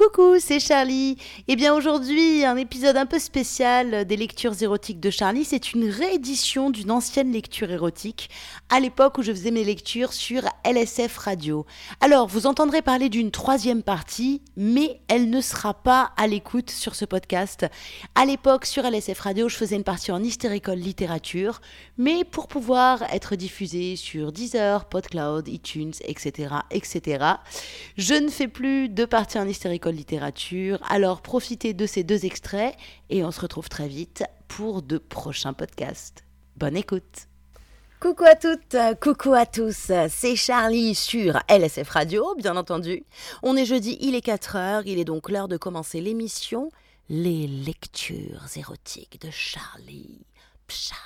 Coucou, c'est Charlie. Eh bien aujourd'hui, un épisode un peu spécial des lectures érotiques de Charlie. C'est une réédition d'une ancienne lecture érotique, à l'époque où je faisais mes lectures sur LSF Radio. Alors, vous entendrez parler d'une troisième partie, mais elle ne sera pas à l'écoute sur ce podcast. À l'époque, sur LSF Radio, je faisais une partie en hystéricole littérature, mais pour pouvoir être diffusée sur Deezer, PodCloud, iTunes, etc., etc., je ne fais plus de partie en hystéricole littérature. Alors profitez de ces deux extraits et on se retrouve très vite pour de prochains podcasts. Bonne écoute Coucou à toutes, coucou à tous, c'est Charlie sur LSF Radio, bien entendu. On est jeudi, il est 4h, il est donc l'heure de commencer l'émission Les lectures érotiques de Charlie. Psha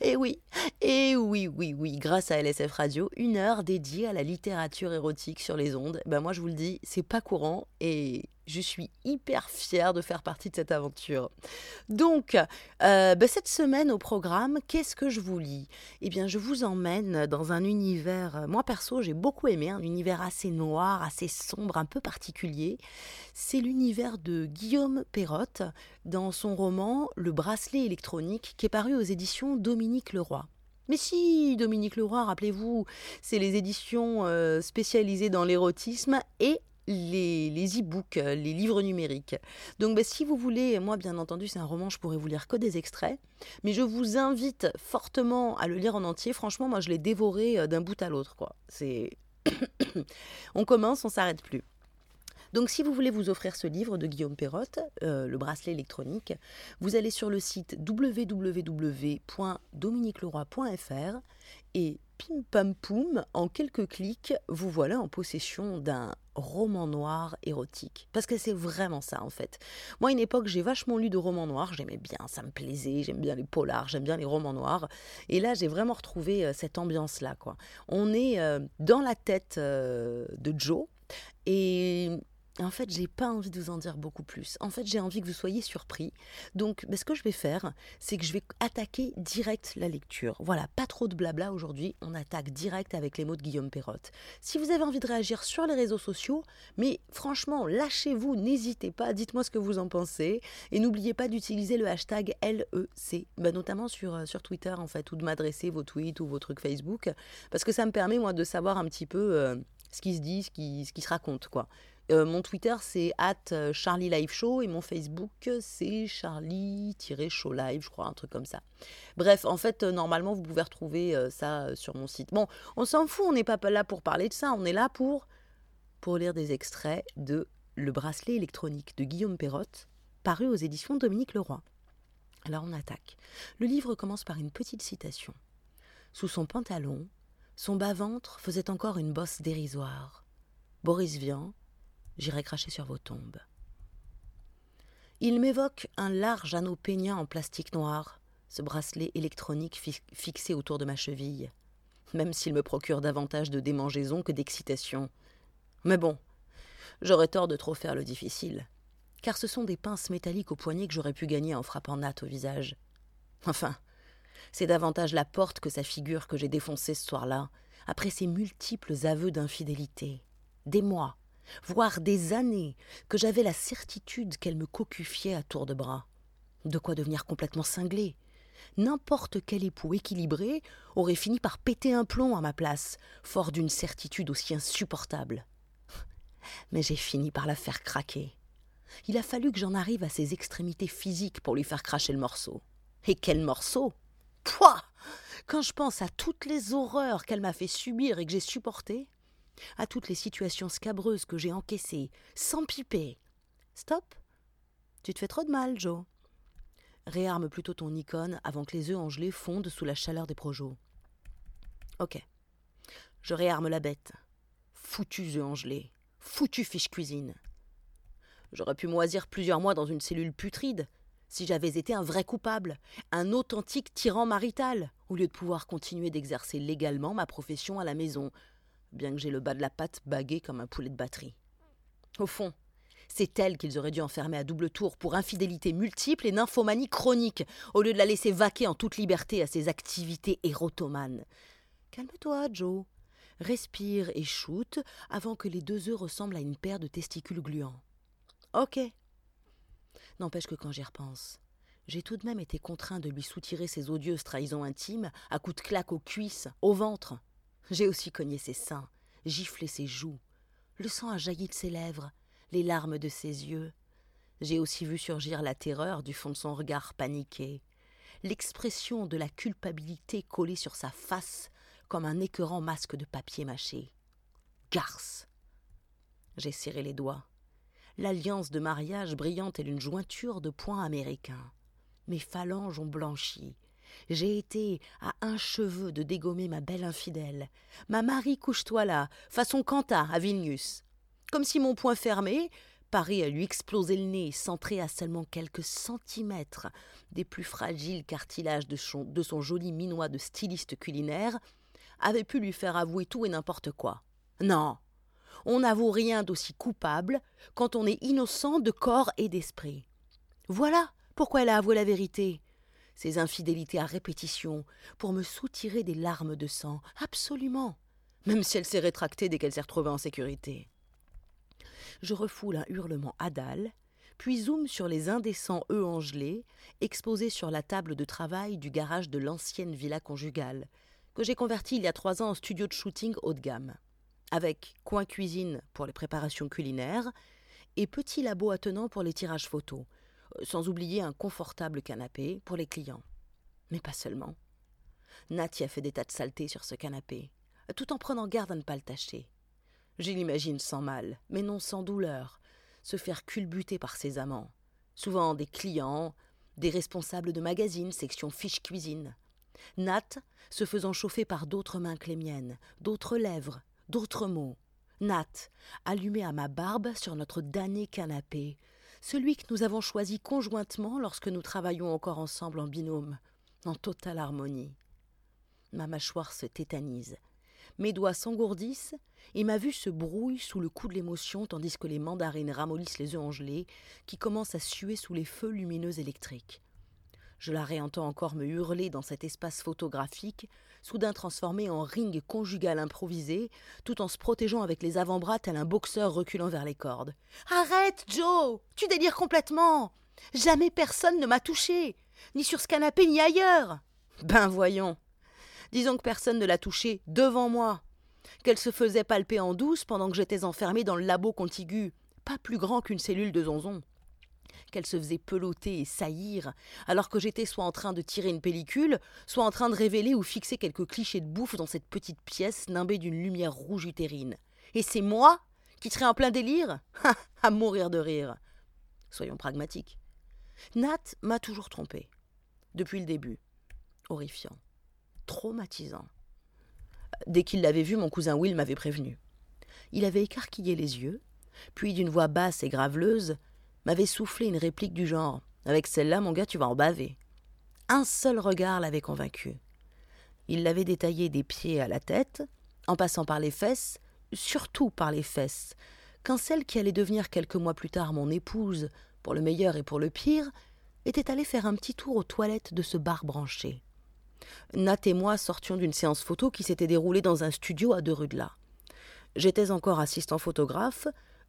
et oui, et oui, oui, oui, grâce à LSF Radio, une heure dédiée à la littérature érotique sur les ondes. Ben moi je vous le dis, c'est pas courant et je suis hyper fière de faire partie de cette aventure. Donc, euh, bah, cette semaine au programme, qu'est-ce que je vous lis? Eh bien, je vous emmène dans un univers, euh, moi perso, j'ai beaucoup aimé, un univers assez noir, assez sombre, un peu particulier. C'est l'univers de Guillaume Perrotte dans son roman Le bracelet électronique qui est paru aux éditions Dominique Leroy. Mais si, Dominique Leroy, rappelez-vous, c'est les éditions euh, spécialisées dans l'érotisme et les, e-books, euh, les livres numériques. Donc bah, si vous voulez, moi bien entendu c'est un roman, je pourrais vous lire que des extraits, mais je vous invite fortement à le lire en entier. Franchement, moi je l'ai dévoré euh, d'un bout à l'autre. C'est... on commence, on s'arrête plus. Donc si vous voulez vous offrir ce livre de Guillaume Perrotte, euh, le bracelet électronique, vous allez sur le site www.dominiqueleroy.fr et pim pam poum, en quelques clics, vous voilà en possession d'un roman noir érotique. Parce que c'est vraiment ça en fait. Moi, à une époque, j'ai vachement lu de romans noirs, j'aimais bien, ça me plaisait, j'aime bien les polars, j'aime bien les romans noirs. Et là, j'ai vraiment retrouvé euh, cette ambiance-là. quoi. On est euh, dans la tête euh, de Joe. Et en fait, j'ai pas envie de vous en dire beaucoup plus. En fait, j'ai envie que vous soyez surpris. Donc, ben, ce que je vais faire, c'est que je vais attaquer direct la lecture. Voilà, pas trop de blabla aujourd'hui. On attaque direct avec les mots de Guillaume Perrotte. Si vous avez envie de réagir sur les réseaux sociaux, mais franchement, lâchez-vous, n'hésitez pas, dites-moi ce que vous en pensez. Et n'oubliez pas d'utiliser le hashtag LEC, ben, notamment sur, euh, sur Twitter, en fait, ou de m'adresser vos tweets ou vos trucs Facebook. Parce que ça me permet, moi, de savoir un petit peu. Euh, ce qui se dit, ce qui, ce qui se raconte, quoi. Euh, mon Twitter, c'est at euh, Charlie Live Show et mon Facebook, c'est Charlie-Show Live, je crois, un truc comme ça. Bref, en fait, euh, normalement, vous pouvez retrouver ça sur mon site. Bon, on s'en fout, on n'est pas là pour parler de ça, on est là pour, pour lire des extraits de Le bracelet électronique de Guillaume Perrotte, paru aux éditions Dominique Leroy. Alors on attaque. Le livre commence par une petite citation. Sous son pantalon, son bas-ventre faisait encore une bosse dérisoire. Boris Vian, j'irai cracher sur vos tombes. Il m'évoque un large anneau peignant en plastique noir, ce bracelet électronique fixé autour de ma cheville, même s'il me procure davantage de démangeaison que d'excitation. Mais bon, j'aurais tort de trop faire le difficile, car ce sont des pinces métalliques au poignet que j'aurais pu gagner en frappant Nat au visage. Enfin, c'est davantage la porte que sa figure que j'ai défoncée ce soir-là, après ses multiples aveux d'infidélité. Des mois, voire des années, que j'avais la certitude qu'elle me cocufiait à tour de bras. De quoi devenir complètement cinglé. N'importe quel époux équilibré aurait fini par péter un plomb à ma place, fort d'une certitude aussi insupportable. Mais j'ai fini par la faire craquer. Il a fallu que j'en arrive à ses extrémités physiques pour lui faire cracher le morceau. Et quel morceau Pouah Quand je pense à toutes les horreurs qu'elle m'a fait subir et que j'ai supportées, à toutes les situations scabreuses que j'ai encaissées, sans piper. Stop Tu te fais trop de mal, Joe. Réarme plutôt ton icône avant que les œufs engelés fondent sous la chaleur des projos. Ok. Je réarme la bête. Foutus œufs engelés. Foutu fiche cuisine. J'aurais pu moisir plusieurs mois dans une cellule putride si j'avais été un vrai coupable, un authentique tyran marital, au lieu de pouvoir continuer d'exercer légalement ma profession à la maison, bien que j'ai le bas de la patte bagué comme un poulet de batterie. Au fond, c'est elle qu'ils auraient dû enfermer à double tour pour infidélité multiple et nymphomanie chronique, au lieu de la laisser vaquer en toute liberté à ses activités érotomanes. Calme-toi, Joe. Respire et shoot avant que les deux œufs ressemblent à une paire de testicules gluants. Ok. N'empêche que quand j'y repense, j'ai tout de même été contraint de lui soutirer ses odieuses trahisons intimes à coups de claque aux cuisses, au ventre. J'ai aussi cogné ses seins, giflé ses joues. Le sang a jailli de ses lèvres, les larmes de ses yeux. J'ai aussi vu surgir la terreur du fond de son regard paniqué, l'expression de la culpabilité collée sur sa face comme un écœurant masque de papier mâché. Garce J'ai serré les doigts. L'alliance de mariage brillante est une jointure de points américains. Mes phalanges ont blanchi. J'ai été à un cheveu de dégommer ma belle infidèle. Ma Marie couche-toi là, façon Quentin à Vilnius. Comme si mon poing fermé, paré à lui exploser le nez, centré à seulement quelques centimètres des plus fragiles cartilages de son joli minois de styliste culinaire, avait pu lui faire avouer tout et n'importe quoi. Non, on n'avoue rien d'aussi coupable quand on est innocent de corps et d'esprit. Voilà pourquoi elle a avoué la vérité. Ses infidélités à répétition, pour me soutirer des larmes de sang, absolument, même si elle s'est rétractée dès qu'elle s'est retrouvée en sécurité. Je refoule un hurlement à dalle, puis zoome sur les indécents œufs angelés exposés sur la table de travail du garage de l'ancienne villa conjugale, que j'ai converti il y a trois ans en studio de shooting haut de gamme, avec coin cuisine pour les préparations culinaires et petit labo attenant pour les tirages photos, sans oublier un confortable canapé pour les clients. Mais pas seulement. Nat y a fait des tas de saletés sur ce canapé, tout en prenant garde à ne pas le tâcher. Je l'imagine sans mal, mais non sans douleur, se faire culbuter par ses amants, souvent des clients, des responsables de magazines, section fiche cuisine. Nat se faisant chauffer par d'autres mains que les miennes, d'autres lèvres, d'autres mots. Nat, allumé à ma barbe sur notre damné canapé, celui que nous avons choisi conjointement lorsque nous travaillons encore ensemble en binôme, en totale harmonie. Ma mâchoire se tétanise, mes doigts s'engourdissent et ma vue se brouille sous le coup de l'émotion tandis que les mandarines ramollissent les œufs gelés qui commencent à suer sous les feux lumineux électriques. Je la réentends encore me hurler dans cet espace photographique, soudain transformé en ring conjugal improvisé, tout en se protégeant avec les avant-bras tel un boxeur reculant vers les cordes. Arrête, Joe! Tu délires complètement! Jamais personne ne m'a touché Ni sur ce canapé, ni ailleurs! Ben voyons. Disons que personne ne l'a touchée devant moi. Qu'elle se faisait palper en douce pendant que j'étais enfermé dans le labo contigu, pas plus grand qu'une cellule de zonzon qu'elle se faisait peloter et saillir, alors que j'étais soit en train de tirer une pellicule, soit en train de révéler ou fixer quelques clichés de bouffe dans cette petite pièce nimbée d'une lumière rouge utérine. Et c'est moi qui serais en plein délire? À mourir de rire. Soyons pragmatiques. Nat m'a toujours trompé. Depuis le début. Horrifiant. Traumatisant. Dès qu'il l'avait vu, mon cousin Will m'avait prévenu. Il avait écarquillé les yeux, puis d'une voix basse et graveleuse, m'avait soufflé une réplique du genre Avec celle-là, mon gars, tu vas en baver. Un seul regard l'avait convaincu. Il l'avait détaillé des pieds à la tête, en passant par les fesses, surtout par les fesses, quand celle qui allait devenir quelques mois plus tard mon épouse, pour le meilleur et pour le pire, était allée faire un petit tour aux toilettes de ce bar branché. Nat et moi sortions d'une séance photo qui s'était déroulée dans un studio à deux rues de là. J'étais encore assistant photographe,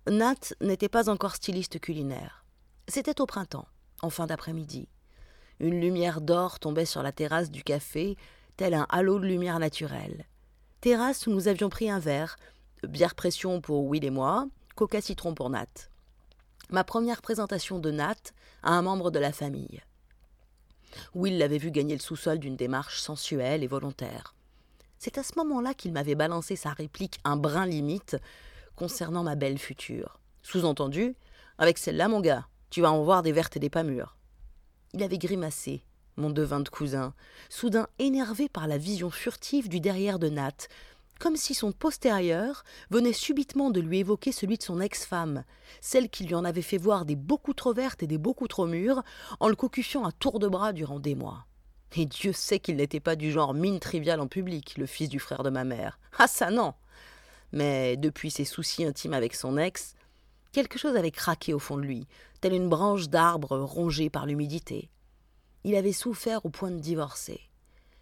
Nat n'était pas encore styliste culinaire. C'était au printemps, en fin d'après-midi. Une lumière d'or tombait sur la terrasse du café, tel un halo de lumière naturelle. Terrasse où nous avions pris un verre, bière pression pour Will et moi, coca citron pour Nat. Ma première présentation de Nat à un membre de la famille. Will l'avait vu gagner le sous-sol d'une démarche sensuelle et volontaire. C'est à ce moment-là qu'il m'avait balancé sa réplique un brin limite concernant ma belle future. Sous-entendu, avec celle-là, mon gars, tu vas en voir des vertes et des pas mûres. Il avait grimacé, mon devin de cousin, soudain énervé par la vision furtive du derrière de Nat, comme si son postérieur venait subitement de lui évoquer celui de son ex-femme, celle qui lui en avait fait voir des beaucoup trop vertes et des beaucoup trop mûres, en le cocufiant à tour de bras durant des mois. Et Dieu sait qu'il n'était pas du genre mine triviale en public, le fils du frère de ma mère. Ah ça non mais depuis ses soucis intimes avec son ex, quelque chose avait craqué au fond de lui, telle une branche d'arbre rongée par l'humidité. Il avait souffert au point de divorcer.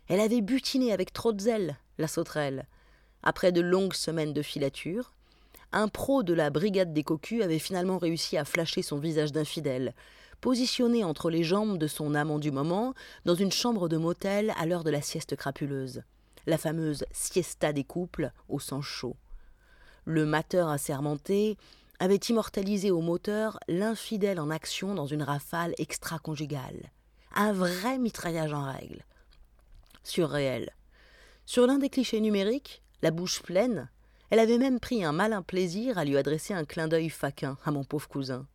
Elle avait butiné avec trop de zèle, la sauterelle. Après de longues semaines de filature, un pro de la brigade des cocus avait finalement réussi à flasher son visage d'infidèle, positionné entre les jambes de son amant du moment, dans une chambre de motel à l'heure de la sieste crapuleuse, la fameuse siesta des couples au sang chaud. Le mateur assermenté avait immortalisé au moteur l'infidèle en action dans une rafale extra-conjugale. Un vrai mitraillage en règle. Surréel. Sur l'un des clichés numériques, la bouche pleine, elle avait même pris un malin plaisir à lui adresser un clin d'œil faquin à mon pauvre cousin.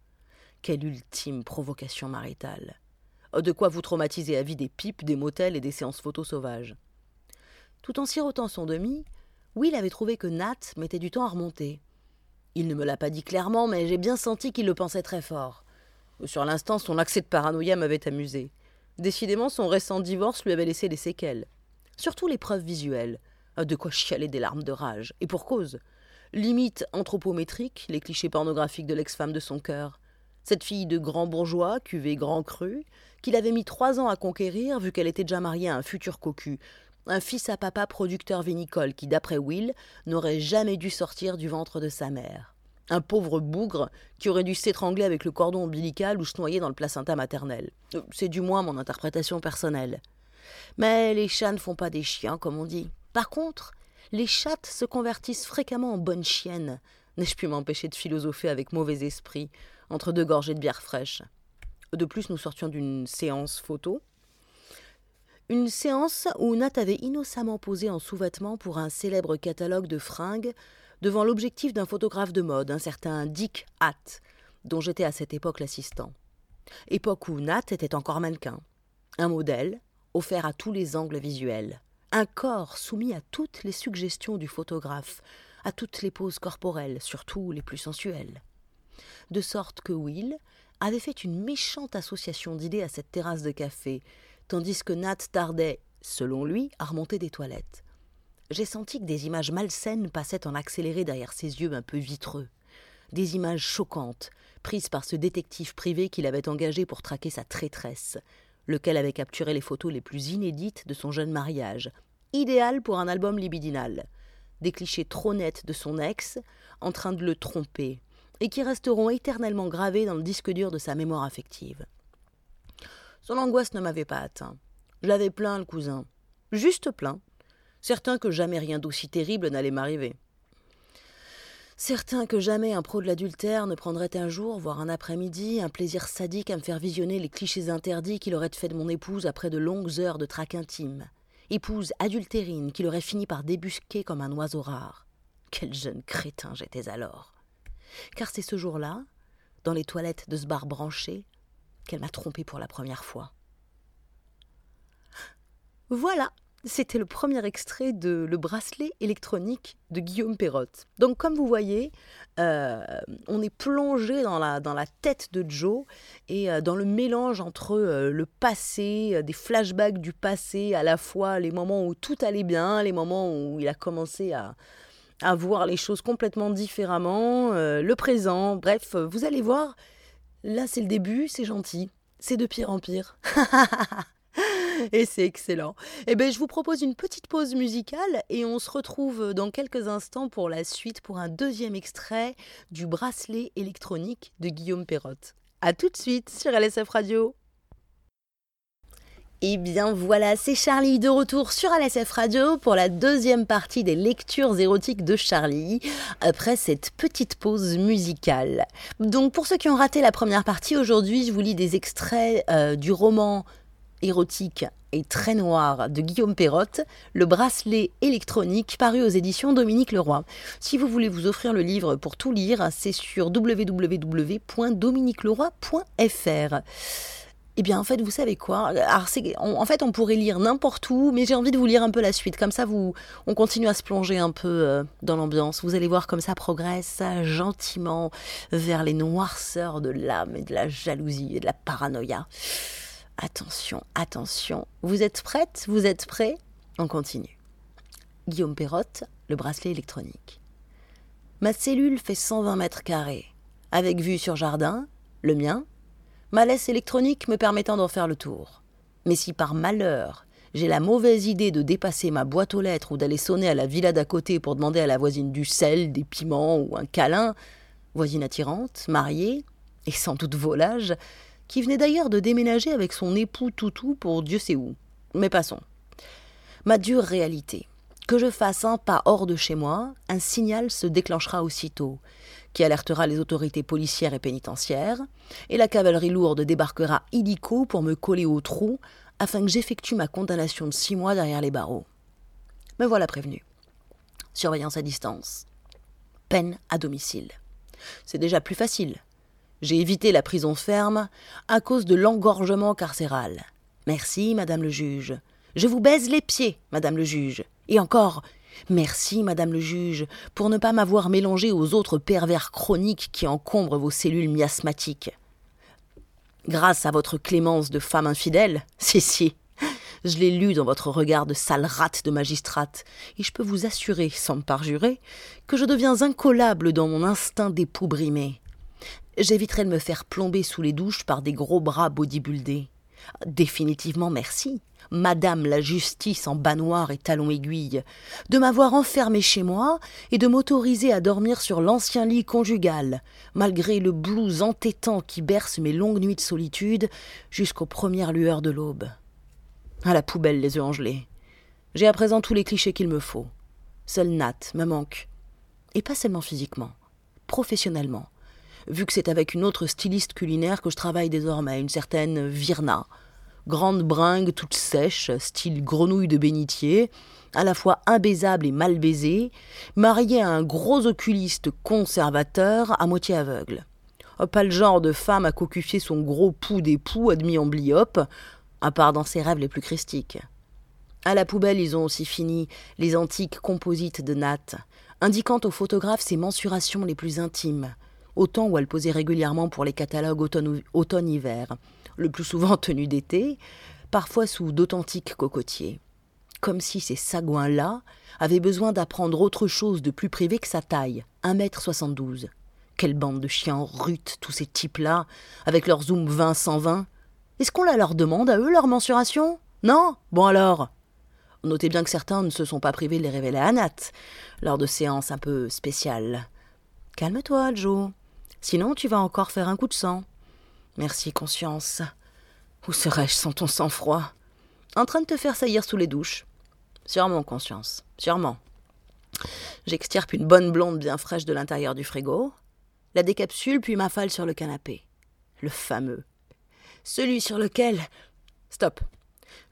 Quelle ultime provocation maritale. De quoi vous traumatiser à vie des pipes, des motels et des séances photos sauvages. Tout en sirotant son demi, Will avait trouvé que Nat mettait du temps à remonter. Il ne me l'a pas dit clairement, mais j'ai bien senti qu'il le pensait très fort. Sur l'instant, son accès de paranoïa m'avait amusé. Décidément, son récent divorce lui avait laissé des séquelles. Surtout les preuves visuelles. De quoi chialer des larmes de rage. Et pour cause. Limite anthropométrique, les clichés pornographiques de l'ex-femme de son cœur. Cette fille de grand bourgeois, cuvée grand cru, qu'il avait mis trois ans à conquérir vu qu'elle était déjà mariée à un futur cocu, un fils à papa producteur vinicole qui, d'après Will, n'aurait jamais dû sortir du ventre de sa mère. Un pauvre bougre qui aurait dû s'étrangler avec le cordon ombilical ou se noyer dans le placenta maternel. Euh, c'est du moins mon interprétation personnelle. Mais les chats ne font pas des chiens, comme on dit. Par contre, les chattes se convertissent fréquemment en bonnes chiennes. N'ai-je pu m'empêcher de philosopher avec mauvais esprit, entre deux gorgées de bière fraîche? De plus, nous sortions d'une séance photo, une séance où Nat avait innocemment posé en sous-vêtements pour un célèbre catalogue de fringues devant l'objectif d'un photographe de mode, un certain Dick Hatt, dont j'étais à cette époque l'assistant. Époque où Nat était encore mannequin. Un modèle, offert à tous les angles visuels. Un corps soumis à toutes les suggestions du photographe, à toutes les poses corporelles, surtout les plus sensuelles. De sorte que Will avait fait une méchante association d'idées à cette terrasse de café, tandis que Nat tardait, selon lui, à remonter des toilettes. J'ai senti que des images malsaines passaient en accéléré derrière ses yeux un peu vitreux. Des images choquantes, prises par ce détective privé qu'il avait engagé pour traquer sa traîtresse, lequel avait capturé les photos les plus inédites de son jeune mariage, idéal pour un album libidinal. Des clichés trop nets de son ex, en train de le tromper, et qui resteront éternellement gravés dans le disque dur de sa mémoire affective. Son angoisse ne m'avait pas atteint. Je l'avais plein, le cousin. Juste plein. Certain que jamais rien d'aussi terrible n'allait m'arriver. Certain que jamais un pro de l'adultère ne prendrait un jour, voire un après-midi, un plaisir sadique à me faire visionner les clichés interdits qu'il aurait fait de mon épouse après de longues heures de traque intime. Épouse adultérine qu'il aurait fini par débusquer comme un oiseau rare. Quel jeune crétin j'étais alors. Car c'est ce jour-là, dans les toilettes de ce bar branché, qu'elle m'a trompé pour la première fois. Voilà, c'était le premier extrait de Le bracelet électronique de Guillaume Perrotte. Donc comme vous voyez, euh, on est plongé dans la, dans la tête de Joe et euh, dans le mélange entre euh, le passé, des flashbacks du passé, à la fois les moments où tout allait bien, les moments où il a commencé à, à voir les choses complètement différemment, le présent, bref, vous allez voir, Là, c'est le début, c'est gentil. C'est de pire en pire. et c'est excellent. Eh bien, je vous propose une petite pause musicale et on se retrouve dans quelques instants pour la suite pour un deuxième extrait du bracelet électronique de Guillaume Perrotte. A tout de suite sur LSF Radio. Et eh bien voilà, c'est Charlie de retour sur LSF Radio pour la deuxième partie des lectures érotiques de Charlie, après cette petite pause musicale. Donc pour ceux qui ont raté la première partie, aujourd'hui je vous lis des extraits euh, du roman érotique et très noir de Guillaume Perrotte, Le bracelet électronique, paru aux éditions Dominique Leroy. Si vous voulez vous offrir le livre pour tout lire, c'est sur www.dominiqueleroy.fr. Eh bien, en fait, vous savez quoi? Alors, En fait, on pourrait lire n'importe où, mais j'ai envie de vous lire un peu la suite. Comme ça, vous, on continue à se plonger un peu euh, dans l'ambiance. Vous allez voir comme ça progresse gentiment vers les noirceurs de l'âme et de la jalousie et de la paranoïa. Attention, attention. Vous êtes prête? Vous êtes prêts? On continue. Guillaume Perrotte, le bracelet électronique. Ma cellule fait 120 mètres carrés, avec vue sur jardin, le mien, laisse électronique me permettant d'en faire le tour. Mais si par malheur j'ai la mauvaise idée de dépasser ma boîte aux lettres ou d'aller sonner à la villa d'à côté pour demander à la voisine du sel, des piments ou un câlin, voisine attirante, mariée, et sans doute volage, qui venait d'ailleurs de déménager avec son époux toutou pour Dieu sait où. Mais passons. Ma dure réalité. Que je fasse un pas hors de chez moi, un signal se déclenchera aussitôt, qui alertera les autorités policières et pénitentiaires, et la cavalerie lourde débarquera illico pour me coller au trou afin que j'effectue ma condamnation de six mois derrière les barreaux. Me voilà prévenu. Surveillance à distance. Peine à domicile. C'est déjà plus facile. J'ai évité la prison ferme à cause de l'engorgement carcéral. Merci, madame le juge. Je vous baise les pieds, madame le juge. Et encore, merci, madame le juge, pour ne pas m'avoir mélangé aux autres pervers chroniques qui encombrent vos cellules miasmatiques. Grâce à votre clémence de femme infidèle, si, si, je l'ai lu dans votre regard de sale rate de magistrate, et je peux vous assurer, sans me parjurer, que je deviens incollable dans mon instinct d'époux brimé. J'éviterai de me faire plomber sous les douches par des gros bras bodybuildés. Définitivement merci, Madame la justice en bas noir et talons aiguilles, de m'avoir enfermé chez moi et de m'autoriser à dormir sur l'ancien lit conjugal, malgré le blues entêtant qui berce mes longues nuits de solitude jusqu'aux premières lueurs de l'aube. À la poubelle les œufs angelés. J'ai à présent tous les clichés qu'il me faut. Seul Nat me manque. Et pas seulement physiquement, professionnellement vu que c'est avec une autre styliste culinaire que je travaille désormais, une certaine Virna. Grande bringue toute sèche, style grenouille de bénitier, à la fois imbaisable et mal baisée, mariée à un gros oculiste conservateur à moitié aveugle. Pas le genre de femme à cocufier son gros pouls d'époux admis en bliope, à part dans ses rêves les plus christiques. À la poubelle, ils ont aussi fini les antiques composites de Nat, indiquant aux photographes ses mensurations les plus intimes, au temps où elle posait régulièrement pour les catalogues automne-hiver, le plus souvent tenus d'été, parfois sous d'authentiques cocotiers. Comme si ces sagouins-là avaient besoin d'apprendre autre chose de plus privé que sa taille, 1m72. Quelle bande de chiens rutes, tous ces types-là, avec leur zoom 20-120. Est-ce qu'on la leur demande à eux leur mensuration? Non? Bon alors? Notez bien que certains ne se sont pas privés de les révéler à Nat, lors de séances un peu spéciales. Calme-toi, Joe. Sinon, tu vas encore faire un coup de sang. Merci, conscience. Où serais-je sans ton sang-froid? En train de te faire saillir sous les douches. Sûrement, conscience. Sûrement. J'extirpe une bonne blonde bien fraîche de l'intérieur du frigo, la décapsule puis m'affale sur le canapé. Le fameux. Celui sur lequel. Stop.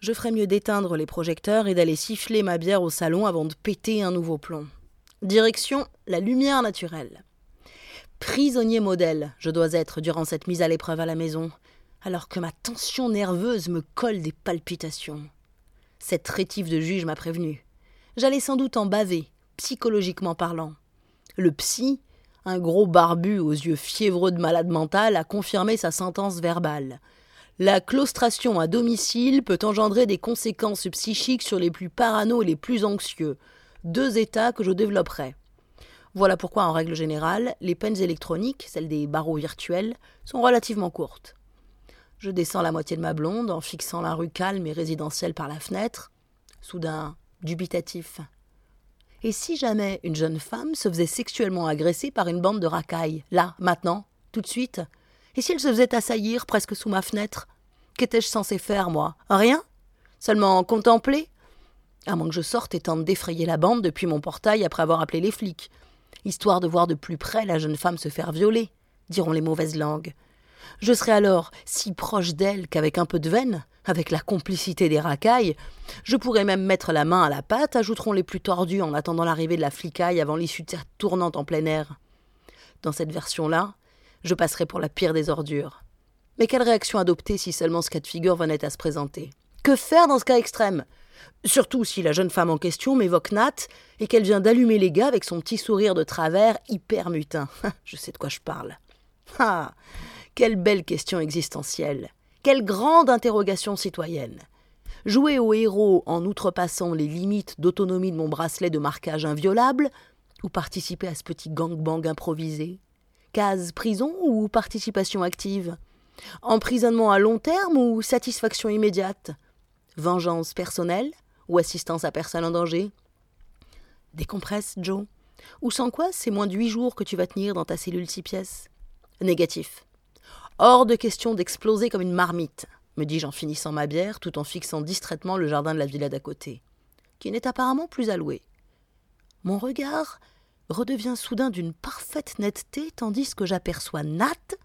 Je ferais mieux d'éteindre les projecteurs et d'aller siffler ma bière au salon avant de péter un nouveau plomb. Direction la lumière naturelle. Prisonnier modèle, je dois être durant cette mise à l'épreuve à la maison, alors que ma tension nerveuse me colle des palpitations. Cette rétive de juge m'a prévenu. J'allais sans doute en baver, psychologiquement parlant. Le psy, un gros barbu aux yeux fiévreux de malade mental, a confirmé sa sentence verbale. La claustration à domicile peut engendrer des conséquences psychiques sur les plus parano et les plus anxieux, deux états que je développerai. Voilà pourquoi, en règle générale, les peines électroniques, celles des barreaux virtuels, sont relativement courtes. Je descends la moitié de ma blonde en fixant la rue calme et résidentielle par la fenêtre, soudain dubitatif. Et si jamais une jeune femme se faisait sexuellement agresser par une bande de racailles, là, maintenant, tout de suite Et si elle se faisait assaillir presque sous ma fenêtre Qu'étais-je censé faire, moi? Rien? Seulement contempler? À moins que je sorte et tente d'effrayer la bande depuis mon portail après avoir appelé les flics histoire de voir de plus près la jeune femme se faire violer, diront les mauvaises langues. Je serai alors si proche d'elle qu'avec un peu de veine, avec la complicité des racailles, je pourrais même mettre la main à la pâte, ajouteront les plus tordus en attendant l'arrivée de la flicaille avant l'issue de cette tournante en plein air. Dans cette version-là, je passerai pour la pire des ordures. Mais quelle réaction adopter si seulement ce cas de figure venait à se présenter? Que faire dans ce cas extrême? Surtout si la jeune femme en question m'évoque Nat et qu'elle vient d'allumer les gars avec son petit sourire de travers hyper mutin. je sais de quoi je parle. Ah Quelle belle question existentielle. Quelle grande interrogation citoyenne. Jouer au héros en outrepassant les limites d'autonomie de mon bracelet de marquage inviolable ou participer à ce petit gangbang improvisé. Case prison ou participation active. Emprisonnement à long terme ou satisfaction immédiate Vengeance personnelle ou assistance à personne en danger? Décompresse, Joe. Ou sans quoi, c'est moins de huit jours que tu vas tenir dans ta cellule six pièces? Négatif. Hors de question d'exploser comme une marmite, me dis-je en finissant ma bière tout en fixant distraitement le jardin de la villa d'à côté, qui n'est apparemment plus alloué. Mon regard redevient soudain d'une parfaite netteté tandis que j'aperçois Nat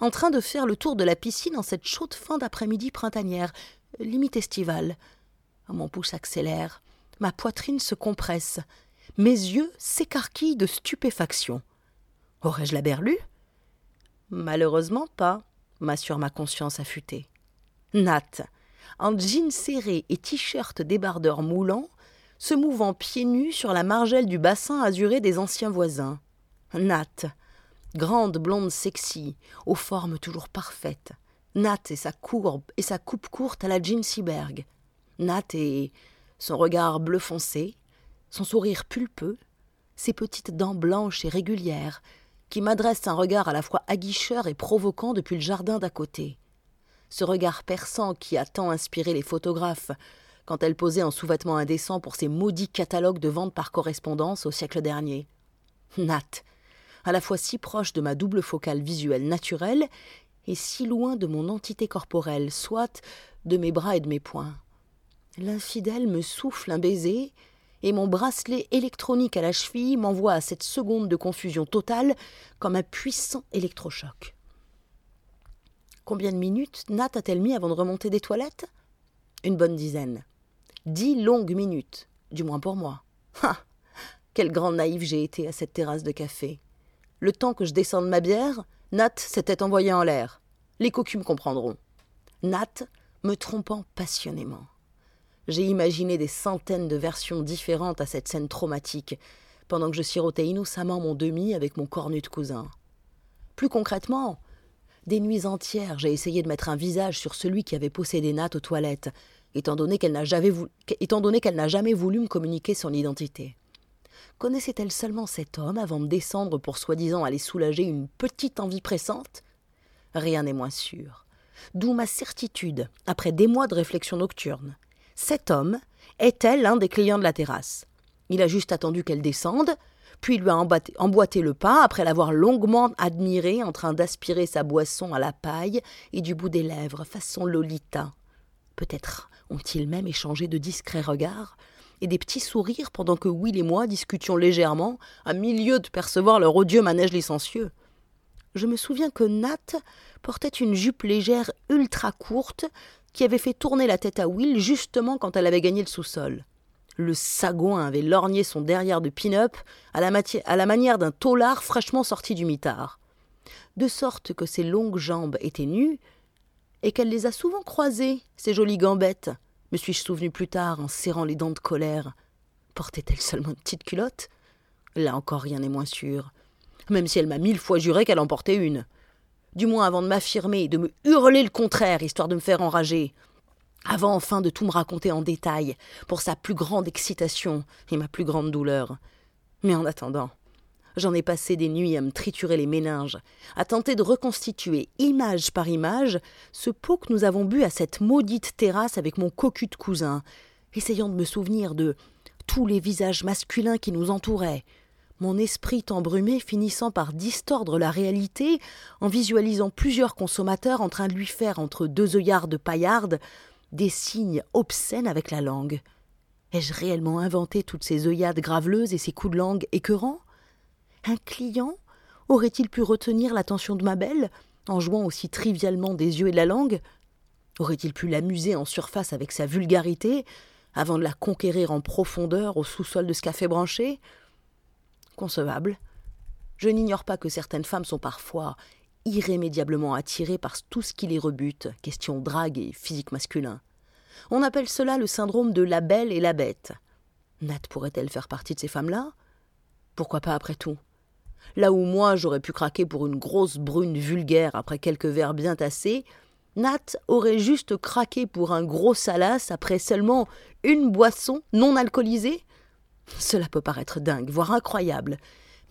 en train de faire le tour de la piscine en cette chaude fin d'après-midi printanière, limite estivale. Mon pouce accélère, ma poitrine se compresse, mes yeux s'écarquillent de stupéfaction. Aurais-je la berlue? Malheureusement pas, m'assure ma conscience affûtée. Nat, en jean serré et t-shirt débardeur moulant, se mouvant pieds nus sur la margelle du bassin azuré des anciens voisins. Nat, grande blonde sexy, aux formes toujours parfaites. Nat et sa courbe et sa coupe courte à la Jean Seberg. Nat et son regard bleu foncé, son sourire pulpeux, ses petites dents blanches et régulières, qui m'adressent un regard à la fois aguicheur et provoquant depuis le jardin d'à côté. Ce regard perçant qui a tant inspiré les photographes quand elle posait en sous-vêtements indécents pour ces maudits catalogues de vente par correspondance au siècle dernier. Nat, à la fois si proche de ma double focale visuelle naturelle et si loin de mon entité corporelle, soit de mes bras et de mes poings. L'infidèle me souffle un baiser, et mon bracelet électronique à la cheville m'envoie à cette seconde de confusion totale comme un puissant électrochoc. Combien de minutes Nat a-t-elle mis avant de remonter des toilettes? Une bonne dizaine. Dix longues minutes, du moins pour moi. Ah Quelle grande naïve j'ai été à cette terrasse de café. Le temps que je descende ma bière, Nat s'était envoyé en l'air. Les cocus me comprendront. Nat me trompant passionnément. J'ai imaginé des centaines de versions différentes à cette scène traumatique, pendant que je sirotais innocemment mon demi avec mon cornu de cousin. Plus concrètement, des nuits entières, j'ai essayé de mettre un visage sur celui qui avait possédé Nat aux toilettes, étant donné qu'elle n'a jamais, jamais voulu me communiquer son identité. Connaissait-elle seulement cet homme avant de descendre pour soi-disant aller soulager une petite envie pressante? Rien n'est moins sûr. D'où ma certitude, après des mois de réflexion nocturne, cet homme était l'un des clients de la terrasse? Il a juste attendu qu'elle descende, puis lui a emboîté le pas après l'avoir longuement admiré en train d'aspirer sa boisson à la paille et du bout des lèvres, façon Lolita. Peut-être ont-ils même échangé de discrets regards et des petits sourires pendant que Will et moi discutions légèrement, à milieu de percevoir leur odieux manège licencieux. Je me souviens que Nat portait une jupe légère ultra courte qui avait fait tourner la tête à Will justement quand elle avait gagné le sous-sol. Le sagouin avait lorgné son derrière de pin-up à la, manière d'un taulard fraîchement sorti du mitard. De sorte que ses longues jambes étaient nues et qu'elle les a souvent croisées, ces jolies gambettes, me suis-je souvenu plus tard en serrant les dents de colère. Portait-elle seulement une petite culotte Là encore rien n'est moins sûr, même si elle m'a mille fois juré qu'elle en portait une du moins avant de m'affirmer et de me hurler le contraire, histoire de me faire enrager. Avant enfin de tout me raconter en détail, pour sa plus grande excitation et ma plus grande douleur. Mais en attendant, j'en ai passé des nuits à me triturer les méninges, à tenter de reconstituer, image par image, ce pot que nous avons bu à cette maudite terrasse avec mon cocu de cousin, essayant de me souvenir de tous les visages masculins qui nous entouraient, mon esprit embrumé finissant par distordre la réalité en visualisant plusieurs consommateurs en train de lui faire entre deux œillards de paillarde des signes obscènes avec la langue. Ai-je réellement inventé toutes ces œillades graveleuses et ces coups de langue écœurants? Un client aurait-il pu retenir l'attention de ma belle en jouant aussi trivialement des yeux et de la langue Aurait-il pu l'amuser en surface avec sa vulgarité avant de la conquérir en profondeur au sous-sol de ce café branché? Concevable. Je n'ignore pas que certaines femmes sont parfois irrémédiablement attirées par tout ce qui les rebute, question drague et physique masculin. On appelle cela le syndrome de la belle et la bête. Nat pourrait-elle faire partie de ces femmes-là? Pourquoi pas après tout? Là où moi j'aurais pu craquer pour une grosse brune vulgaire après quelques verres bien tassés, Nat aurait juste craqué pour un gros salace après seulement une boisson non alcoolisée? Cela peut paraître dingue, voire incroyable,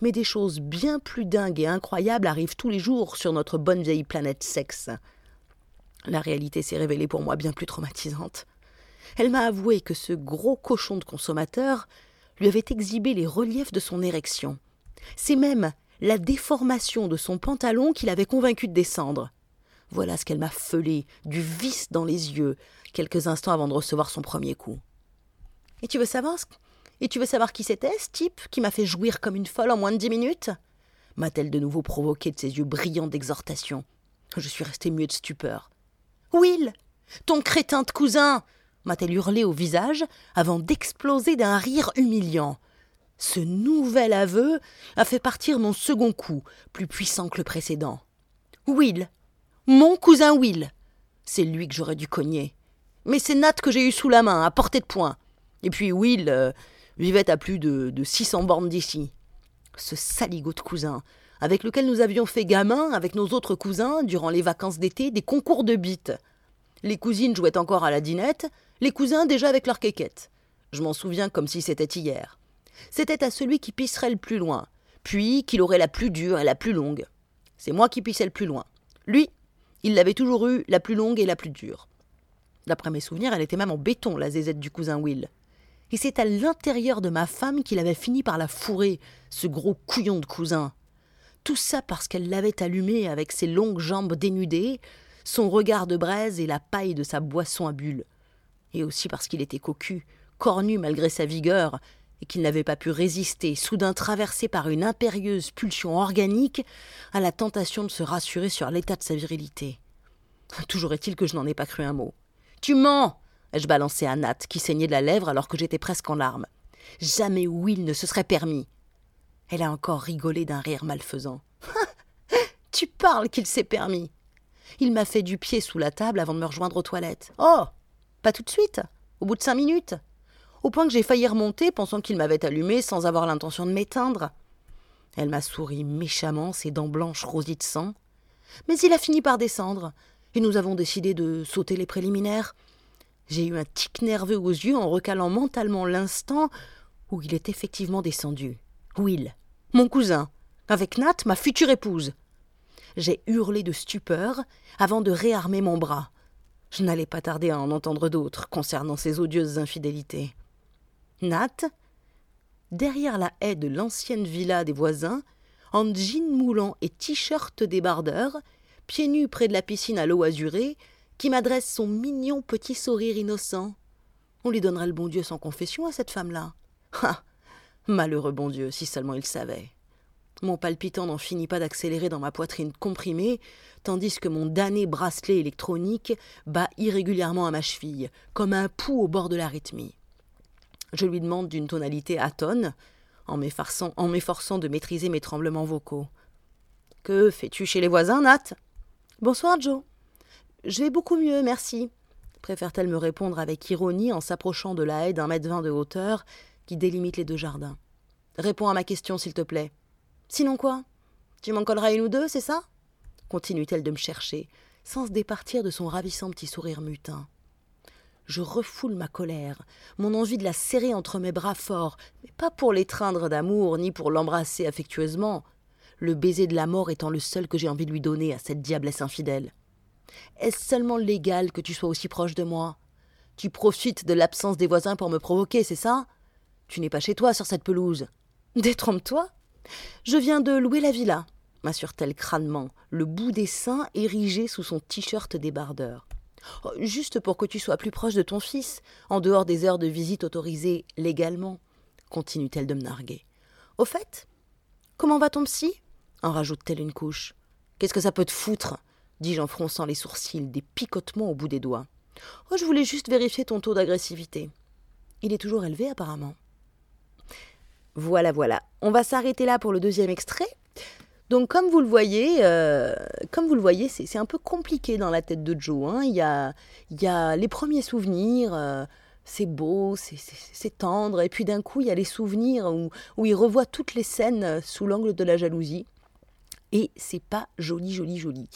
mais des choses bien plus dingues et incroyables arrivent tous les jours sur notre bonne vieille planète sexe. La réalité s'est révélée pour moi bien plus traumatisante. Elle m'a avoué que ce gros cochon de consommateur lui avait exhibé les reliefs de son érection. C'est même la déformation de son pantalon qui l'avait convaincu de descendre. Voilà ce qu'elle m'a feulé, du vice dans les yeux, quelques instants avant de recevoir son premier coup. Et tu veux savoir Et tu veux savoir qui c'était, ce type, qui m'a fait jouir comme une folle en moins de dix minutes? m'a-t-elle de nouveau provoqué de ses yeux brillants d'exhortation. Je suis resté muet de stupeur. Will Ton crétin de cousin m'a-t-elle hurlé au visage avant d'exploser d'un rire humiliant. Ce nouvel aveu a fait partir mon second coup, plus puissant que le précédent. Will Mon cousin Will C'est lui que j'aurais dû cogner. Mais c'est Nat que j'ai eu sous la main, à portée de poing. Et puis Will euh, vivait à plus de, de 600 bornes d'ici. Ce saligot de cousin, avec lequel nous avions fait gamin, avec nos autres cousins, durant les vacances d'été, des concours de bites. Les cousines jouaient encore à la dinette, les cousins déjà avec leurs quéquettes. Je m'en souviens comme si c'était hier. C'était à celui qui pisserait le plus loin, puis qu'il aurait la plus dure et la plus longue. C'est moi qui pissais le plus loin. Lui, il l'avait toujours eu la plus longue et la plus dure. D'après mes souvenirs, elle était même en béton, la zézette du cousin Will. Et c'est à l'intérieur de ma femme qu'il avait fini par la fourrer, ce gros couillon de cousin. Tout ça parce qu'elle l'avait allumé avec ses longues jambes dénudées, son regard de braise et la paille de sa boisson à bulles. Et aussi parce qu'il était cocu, cornu malgré sa vigueur, et qu'il n'avait pas pu résister, soudain traversé par une impérieuse pulsion organique, à la tentation de se rassurer sur l'état de sa virilité. Toujours est-il que je n'en ai pas cru un mot. Tu mens ai-je balancé à Nat, qui saignait de la lèvre alors que j'étais presque en larmes. Jamais Will ne se serait permis. Elle a encore rigolé d'un rire malfaisant. tu parles qu'il s'est permis. Il m'a fait du pied sous la table avant de me rejoindre aux toilettes. Oh Pas tout de suite Au bout de cinq minutes Au point que j'ai failli remonter, pensant qu'il m'avait allumé sans avoir l'intention de m'éteindre. Elle m'a souri méchamment, ses dents blanches rosies de sang. Mais il a fini par descendre, et nous avons décidé de sauter les préliminaires. J'ai eu un tic nerveux aux yeux en recalant mentalement l'instant où il est effectivement descendu. Will, mon cousin, avec Nat, ma future épouse. J'ai hurlé de stupeur avant de réarmer mon bras. Je n'allais pas tarder à en entendre d'autres concernant ces odieuses infidélités. Nat, derrière la haie de l'ancienne villa des voisins, en jean moulant et t-shirt débardeur, pieds nus près de la piscine à l'eau azurée, qui m'adresse son mignon petit sourire innocent. On lui donnerait le bon Dieu sans confession à cette femme-là. Ah Malheureux bon Dieu, si seulement il savait. Mon palpitant n'en finit pas d'accélérer dans ma poitrine comprimée, tandis que mon damné bracelet électronique bat irrégulièrement à ma cheville, comme un pouls au bord de l'arythmie. Je lui demande d'une tonalité atone, en m'efforçant de maîtriser mes tremblements vocaux. Que fais-tu chez les voisins, Nat? Bonsoir, Joe. Je vais beaucoup mieux, merci. Préfère-t-elle me répondre avec ironie en s'approchant de la haie d'un mètre vingt de hauteur qui délimite les deux jardins. Réponds à ma question, s'il te plaît. Sinon quoi? Tu m'en colleras une ou deux, c'est ça? Continue-t-elle de me chercher, sans se départir de son ravissant petit sourire mutin. Je refoule ma colère, mon envie de la serrer entre mes bras forts, mais pas pour l'étreindre d'amour, ni pour l'embrasser affectueusement, le baiser de la mort étant le seul que j'ai envie de lui donner à cette diablesse infidèle. Est-ce seulement légal que tu sois aussi proche de moi? Tu profites de l'absence des voisins pour me provoquer, c'est ça? Tu n'es pas chez toi sur cette pelouse. Détrompe-toi je viens de louer la villa, m'assure-t-elle crânement, le bout des seins érigé sous son t-shirt débardeur. Oh, juste pour que tu sois plus proche de ton fils, en dehors des heures de visite autorisées légalement, continue-t-elle de me narguer. Au fait, comment va ton psy? en rajoute-t-elle une couche. Qu'est-ce que ça peut te foutre? dis-je en fronçant les sourcils, des picotements au bout des doigts. Oh, je voulais juste vérifier ton taux d'agressivité. Il est toujours élevé apparemment. Voilà, voilà. On va s'arrêter là pour le deuxième extrait. Donc comme vous le voyez, euh, comme vous le voyez, c'est un peu compliqué dans la tête de Joe. Hein. Il, y a, les premiers souvenirs, euh, c'est beau, c'est tendre, et puis d'un coup il y a les souvenirs où, où il revoit toutes les scènes sous l'angle de la jalousie. Et c'est pas joli, joli, joli.